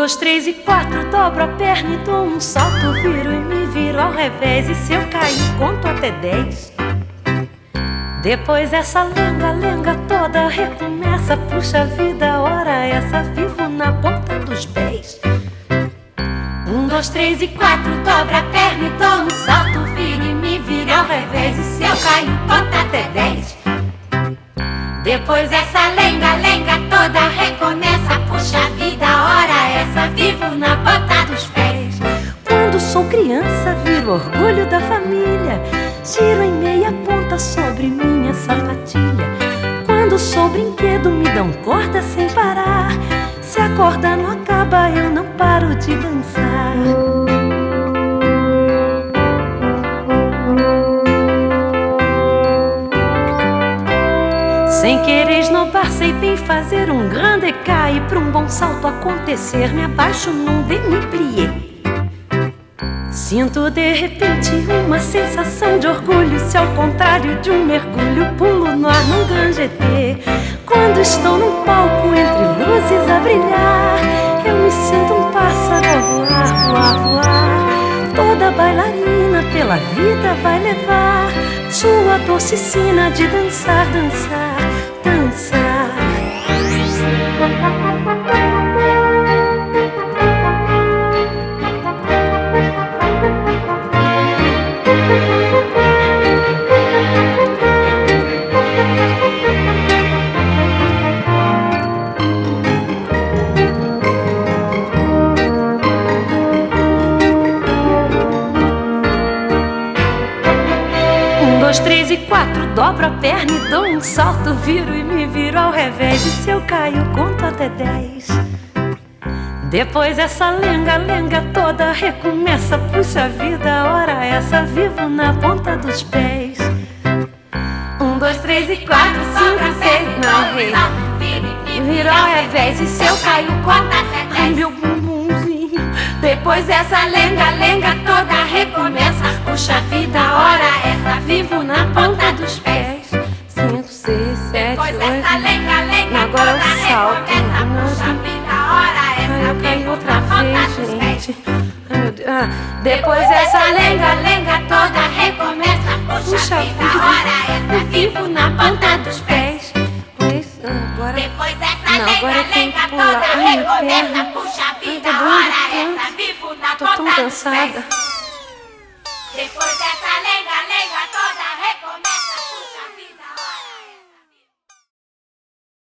dois, três e quatro, dobro a perna e dou um salto, viro e me viro ao revés. E se eu cair, conto até dez. Depois essa lenga, lenga toda recomeça. Puxa vida, hora essa, vivo na ponta dos pés. Um, dois, três e quatro, dobra a perna e dou Depois essa lenga, lenga toda recomeça. Puxa vida, hora essa, vivo na ponta dos pés. Quando sou criança, viro orgulho da família. Giro em meia ponta sobre minha sapatilha. Quando sou brinquedo, me dão corda sem parar. Se a corda não acaba, eu não paro de dançar. Sem querer esnobar, sei bem fazer um grande cai para um bom salto acontecer. Me abaixo num demi-plié. Sinto de repente uma sensação de orgulho. Se ao contrário de um mergulho, pulo no ar num grande ET. Quando estou num palco entre luzes a brilhar, eu me sinto um pássaro a voar, voar, voar. Toda bailarina pela vida vai levar sua doce sina de dançar, dançar, dançar. Dois, três e quatro, dobro a perna e dou um salto, viro e me viro ao revés. E se eu caio, conto até dez. Depois essa lenga, lenga toda recomeça. Puxa vida, hora essa, vivo na ponta dos pés. Um, dois, três e quatro, cinco, seis, não, rei. Viro ao revés e se eu caio, conto até dez. Meu bumbumzinho. Depois essa lenga, lenga toda recomeça. Puxa vida, hora essa, vivo na ponta dos pés. Cinco, seis, sete, Pois oito. essa lenga, lenga Agora o salto. Puxa vida, hora Ai, essa, eu caí outra vez, gente. Ai, meu Deus. Ah, Depois essa lenga, lenga toda recomeça. Puxa, Puxa vida, hora essa, vivo na ponta dos pés. Pois, agora. Depois essa Não, agora lenga, eu lenga toda Ai, recomeça. Puxa vida, tá hora essa, vivo na Tô tão ponta dos pés.